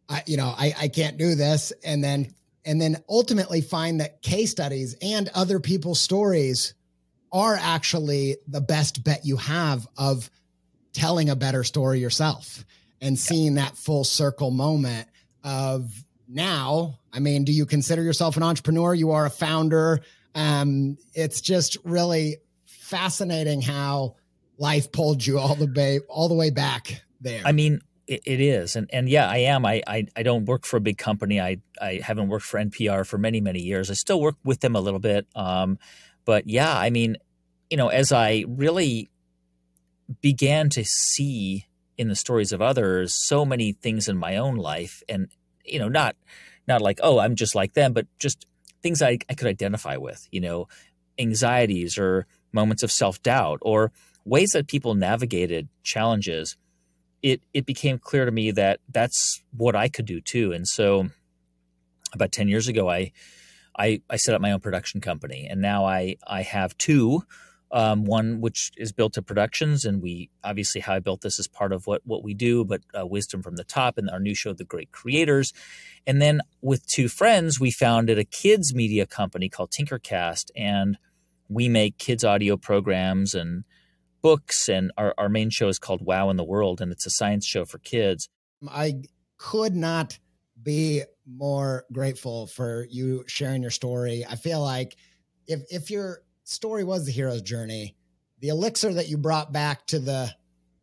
I, you know, I, I can't do this, and then and then ultimately find that case studies and other people's stories are actually the best bet you have of telling a better story yourself and seeing that full circle moment of now i mean do you consider yourself an entrepreneur? You are a founder. Um, it's just really fascinating how life pulled you all the way all the way back there. I mean it, it is, and and yeah, I am. I, I I don't work for a big company. I I haven't worked for NPR for many many years. I still work with them a little bit. Um, but yeah, I mean, you know, as I really began to see in the stories of others so many things in my own life and you know not not like oh i'm just like them but just things I, I could identify with you know anxieties or moments of self-doubt or ways that people navigated challenges it it became clear to me that that's what i could do too. And so about 10 years ago i i, I set up my own production company. And now i i have two um, one which is built to productions, and we obviously how I built this is part of what what we do, but uh, wisdom from the top, and our new show, The Great Creators, and then with two friends, we founded a kids media company called Tinkercast, and we make kids audio programs and books, and our our main show is called Wow in the World, and it's a science show for kids. I could not be more grateful for you sharing your story. I feel like if if you're story was the hero's journey. The elixir that you brought back to the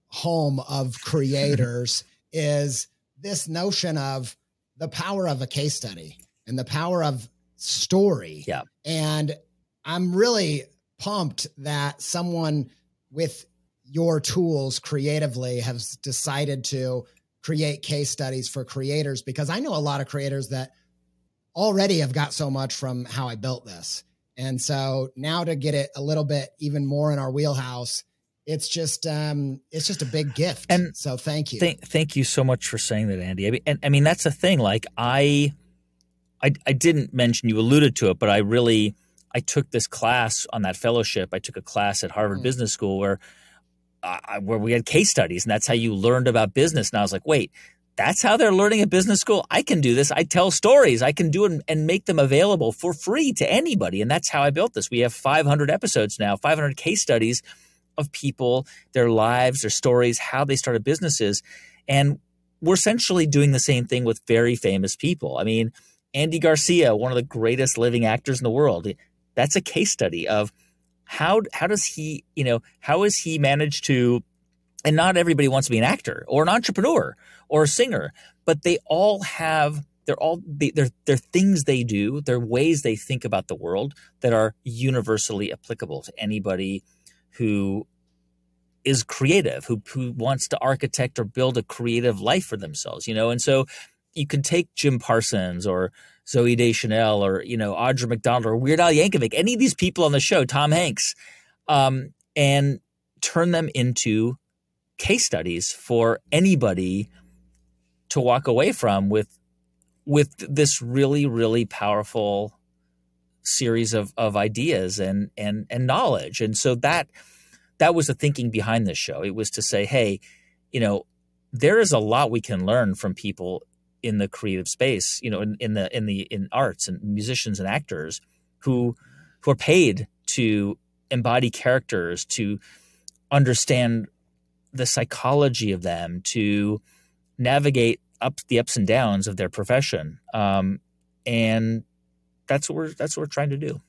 home of creators *laughs* is this notion of the power of a case study and the power of story. Yeah. And I'm really pumped that someone with your tools creatively has decided to create case studies for creators because I know a lot of creators that already have got so much from how I built this. And so now to get it a little bit even more in our wheelhouse, it's just um it's just a big gift. And so thank you. Th- thank you so much for saying that, Andy. I mean, and, I mean that's the thing. Like I, I, I didn't mention you alluded to it, but I really I took this class on that fellowship. I took a class at Harvard mm. Business School where. Uh, where we had case studies, and that's how you learned about business. And I was like, wait, that's how they're learning at business school. I can do this. I tell stories. I can do it and make them available for free to anybody. And that's how I built this. We have 500 episodes now, 500 case studies of people, their lives, their stories, how they started businesses. And we're essentially doing the same thing with very famous people. I mean, Andy Garcia, one of the greatest living actors in the world, that's a case study of how how does he, you know, how has he managed to and not everybody wants to be an actor or an entrepreneur or a singer, but they all have they're all they're they're things they do, they're ways they think about the world that are universally applicable to anybody who is creative, who who wants to architect or build a creative life for themselves, you know. And so you can take Jim Parsons or Zooey Deschanel or you know Audra McDonald or Weird Al Yankovic, any of these people on the show, Tom Hanks, um, and turn them into case studies for anybody to walk away from with with this really really powerful series of of ideas and and and knowledge. And so that that was the thinking behind this show. It was to say hey you know there is a lot we can learn from people in the creative space you know in, in the in the in arts and musicians and actors who who are paid to embody characters to understand the psychology of them to navigate up the ups and downs of their profession. Um, and that's what we're that's what we're trying to do.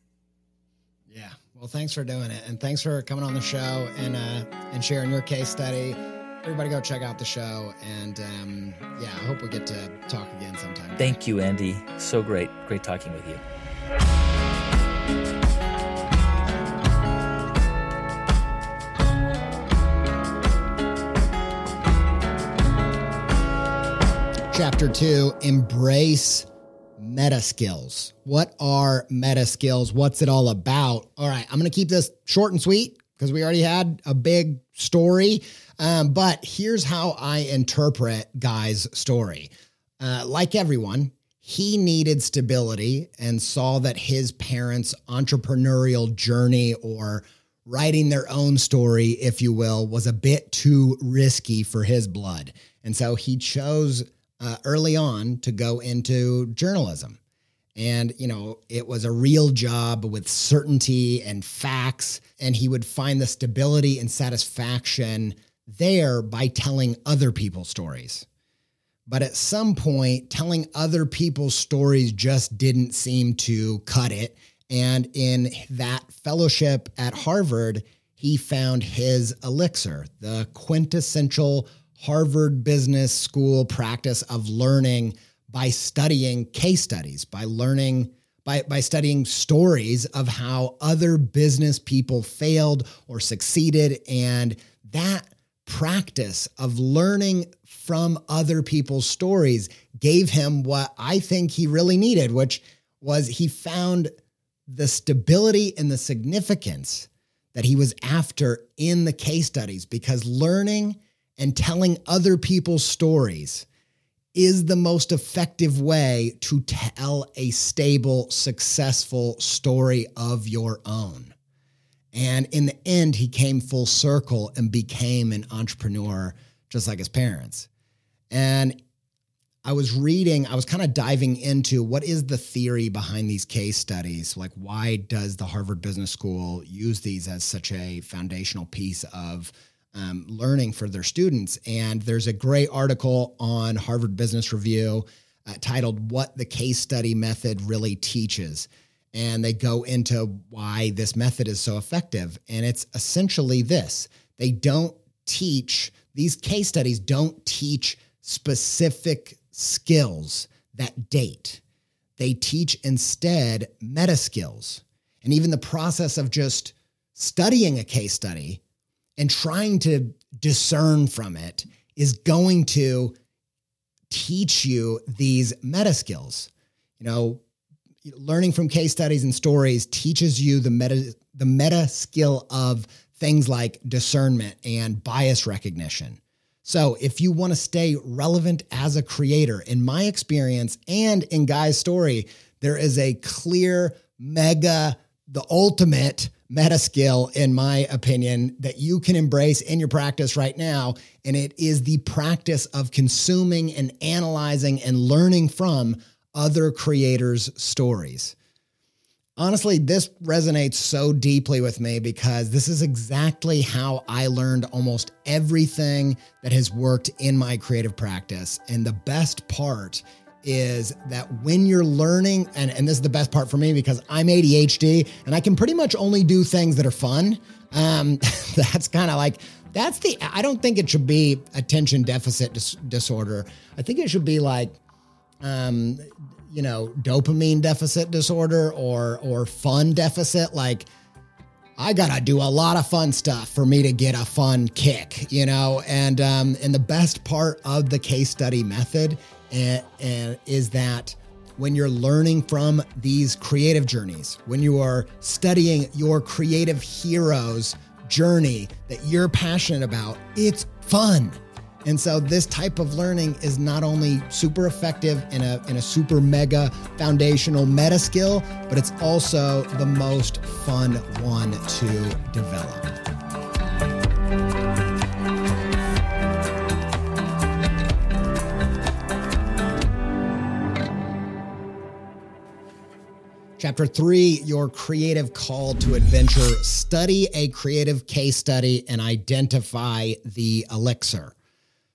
Yeah. Well, thanks for doing it, and thanks for coming on the show and uh, and sharing your case study. Everybody, go check out the show, and um, yeah, I hope we get to talk again sometime. Thank you, Andy. So great, great talking with you. Chapter two embrace meta skills. What are meta skills? What's it all about? All right, I'm going to keep this short and sweet because we already had a big story. Um, but here's how I interpret Guy's story. Uh, like everyone, he needed stability and saw that his parents' entrepreneurial journey or writing their own story, if you will, was a bit too risky for his blood. And so he chose uh, early on to go into journalism. And, you know, it was a real job with certainty and facts. And he would find the stability and satisfaction there by telling other people's stories. But at some point, telling other people's stories just didn't seem to cut it. And in that fellowship at Harvard, he found his elixir, the quintessential Harvard Business School practice of learning by studying case studies, by learning by, by studying stories of how other business people failed or succeeded. And that practice of learning from other people's stories gave him what I think he really needed, which was he found the stability and the significance that he was after in the case studies because learning and telling other people's stories is the most effective way to tell a stable, successful story of your own. And in the end, he came full circle and became an entrepreneur just like his parents. And I was reading, I was kind of diving into what is the theory behind these case studies? Like, why does the Harvard Business School use these as such a foundational piece of um, learning for their students? And there's a great article on Harvard Business Review uh, titled, What the Case Study Method Really Teaches. And they go into why this method is so effective. And it's essentially this they don't teach, these case studies don't teach specific skills that date. They teach instead meta skills. And even the process of just studying a case study and trying to discern from it is going to teach you these meta skills. You know, learning from case studies and stories teaches you the meta the meta skill of things like discernment and bias recognition. So, if you want to stay relevant as a creator, in my experience and in Guy's story, there is a clear, mega, the ultimate meta skill, in my opinion, that you can embrace in your practice right now. And it is the practice of consuming and analyzing and learning from other creators' stories honestly, this resonates so deeply with me because this is exactly how I learned almost everything that has worked in my creative practice. And the best part is that when you're learning, and, and this is the best part for me because I'm ADHD and I can pretty much only do things that are fun. Um, *laughs* that's kind of like, that's the, I don't think it should be attention deficit dis- disorder. I think it should be like, um, you know, dopamine deficit disorder or or fun deficit like I gotta do a lot of fun stuff for me to get a fun kick, you know. And um, and the best part of the case study method and, eh, and eh, is that when you're learning from these creative journeys, when you are studying your creative hero's journey that you're passionate about, it's fun. And so this type of learning is not only super effective in a, in a super mega foundational meta skill, but it's also the most fun one to develop. Chapter three, your creative call to adventure. Study a creative case study and identify the elixir.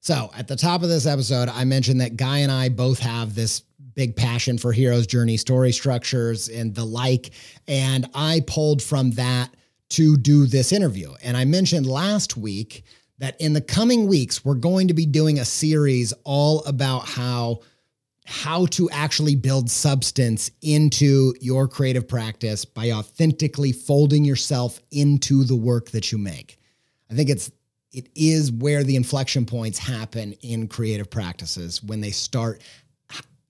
So, at the top of this episode, I mentioned that Guy and I both have this big passion for hero's journey story structures and the like. And I pulled from that to do this interview. And I mentioned last week that in the coming weeks, we're going to be doing a series all about how how to actually build substance into your creative practice by authentically folding yourself into the work that you make. I think it's it is where the inflection points happen in creative practices when they start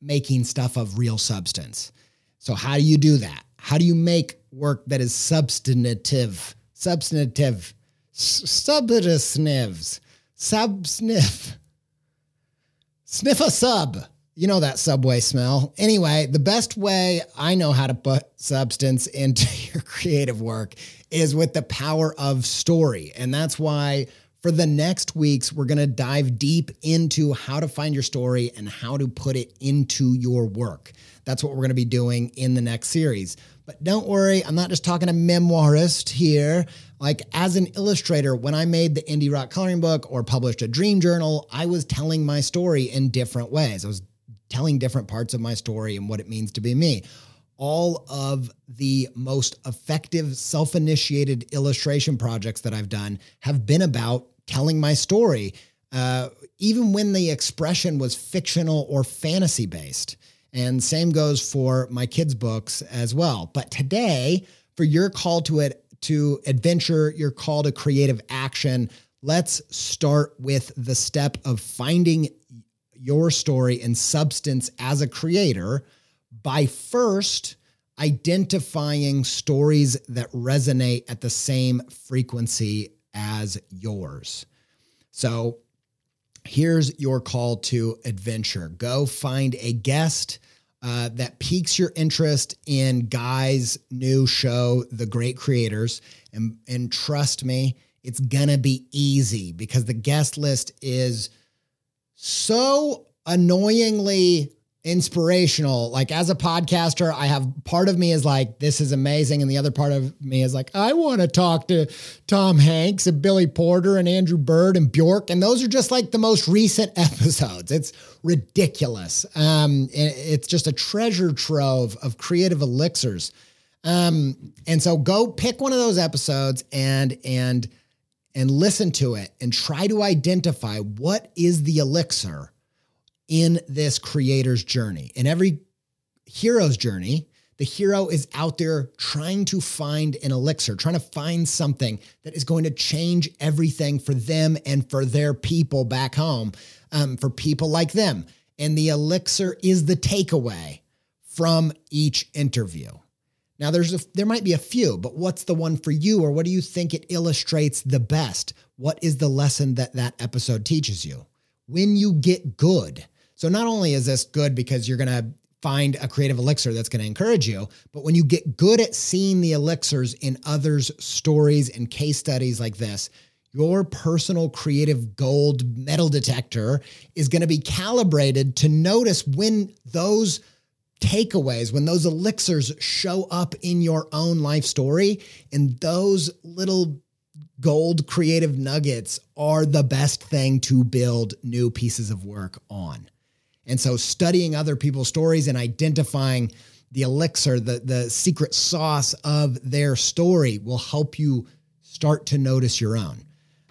making stuff of real substance. So, how do you do that? How do you make work that is substantive, substantive, substantives, sub sniff, sniff a sub? You know that subway smell. Anyway, the best way I know how to put substance *laughs* into your creative work is with the power of story. And that's why for the next weeks, we're going to dive deep into how to find your story and how to put it into your work. That's what we're going to be doing in the next series. But don't worry, I'm not just talking a memoirist here. Like, as an illustrator, when I made the Indie Rock coloring book or published a dream journal, I was telling my story in different ways. I was telling different parts of my story and what it means to be me all of the most effective self initiated illustration projects that I've done have been about telling my story, uh, even when the expression was fictional or fantasy based. And same goes for my kids' books as well. But today, for your call to it to adventure, your call to creative action, let's start with the step of finding your story and substance as a creator by first identifying stories that resonate at the same frequency as yours. So here's your call to adventure go find a guest. Uh, that piques your interest in Guy's new show, The Great Creators. And, and trust me, it's gonna be easy because the guest list is so annoyingly inspirational. Like as a podcaster, I have part of me is like, this is amazing. And the other part of me is like, I want to talk to Tom Hanks and Billy Porter and Andrew Bird and Bjork. And those are just like the most recent *laughs* episodes. It's ridiculous. Um, it's just a treasure trove of creative elixirs. Um, and so go pick one of those episodes and, and, and listen to it and try to identify what is the elixir in this creator's journey. In every hero's journey, the hero is out there trying to find an elixir, trying to find something that is going to change everything for them and for their people back home, um, for people like them. And the elixir is the takeaway from each interview. Now, there's a, there might be a few, but what's the one for you, or what do you think it illustrates the best? What is the lesson that that episode teaches you? When you get good, so not only is this good because you're going to find a creative elixir that's going to encourage you, but when you get good at seeing the elixirs in others' stories and case studies like this, your personal creative gold metal detector is going to be calibrated to notice when those takeaways, when those elixirs show up in your own life story, and those little gold creative nuggets are the best thing to build new pieces of work on. And so studying other people's stories and identifying the elixir, the, the secret sauce of their story will help you start to notice your own.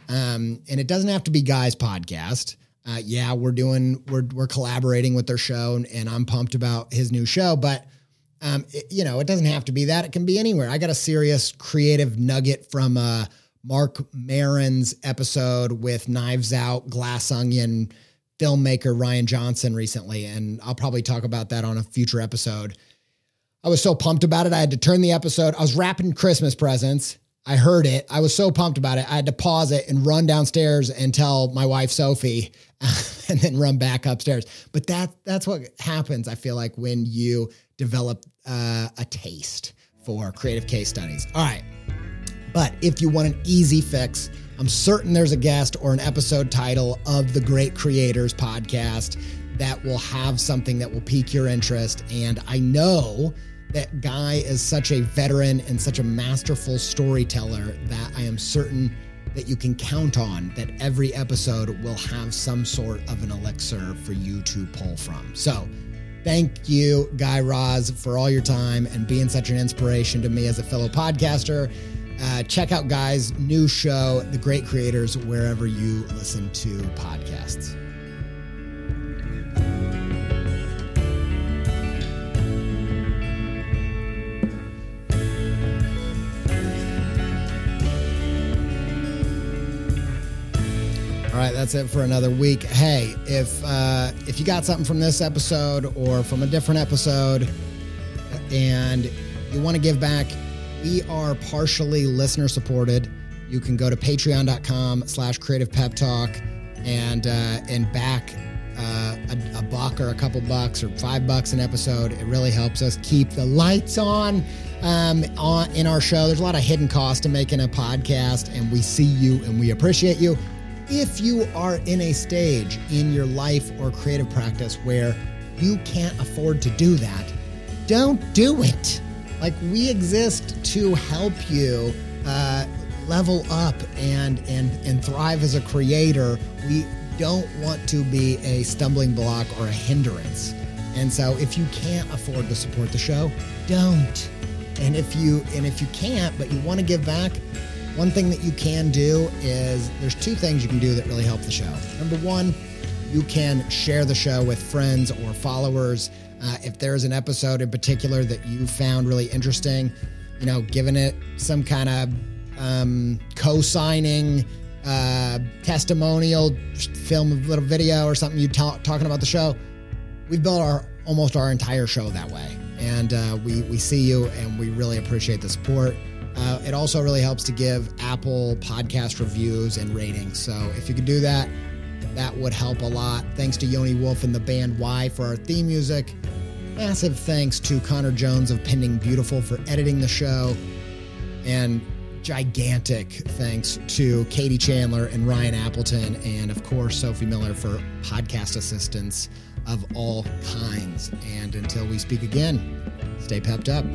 Um, and it doesn't have to be Guy's podcast. Uh, yeah, we're doing, we're, we're collaborating with their show and, and I'm pumped about his new show, but um, it, you know, it doesn't have to be that. It can be anywhere. I got a serious creative nugget from uh, Marc Maron's episode with Knives Out, Glass Onion, filmmaker Rian Johnson recently, and I'll probably talk about that on a future episode. I was so pumped about it. I had to turn the episode. I was wrapping Christmas presents. I heard it. I was so pumped about it. I had to pause it and run downstairs and tell my wife Sophie, *laughs* and then run back upstairs. But that that's what happens. I feel like when you develop uh, a taste for creative case studies. All right, but if you want an easy fix I'm certain there's a guest or an episode title of the Great Creators podcast that will have something that will pique your interest. And I know that Guy is such a veteran and such a masterful storyteller that I am certain that you can count on that every episode will have some sort of an elixir for you to pull from. So, thank you, Guy Raz, for all your time and being such an inspiration to me as a fellow podcaster. Uh, check out Guy's new show, The Great Creators, wherever you listen to podcasts. All right, that's it for another week. Hey, if uh, if you got something from this episode or from a different episode, and you want to give back, we are partially listener supported. You can go to patreon.com slash creative pep talk and uh, and back uh, a, a, buck or a couple bucks or five bucks an episode. It really helps us keep the lights on, um, on in our show. There's a lot of hidden cost to making a podcast, and we see you and we appreciate you. If you are in a stage in your life or creative practice where you can't afford to do that, don't do it. Like we exist to help you uh, level up and and and thrive as a creator. We don't want to be a stumbling block or a hindrance. And so if you can't afford to support the show, don't. And if you and if you can't, but you want to give back, one thing that you can do is there's two things you can do that really help the show. Number one, you can share the show with friends or followers. Uh, if there's an episode in particular that you found really interesting, you know, giving it some kind of um, co signing, uh, testimonial, film little video or something you talk, talking about the show. We've built our almost our entire show that way, and uh, we we see you and we really appreciate the support. Uh, it also really helps to give Apple podcast reviews and ratings. So if you could do that, that would help a lot. Thanks to Yoni Wolf and the band WHY? for our theme music. Massive thanks to Connor Jones of Pending Beautiful for editing the show. And gigantic thanks to Katie Chandler and Ryan Appleton, and of course, Sophie Miller for podcast assistance of all kinds. And until we speak again, stay pepped up.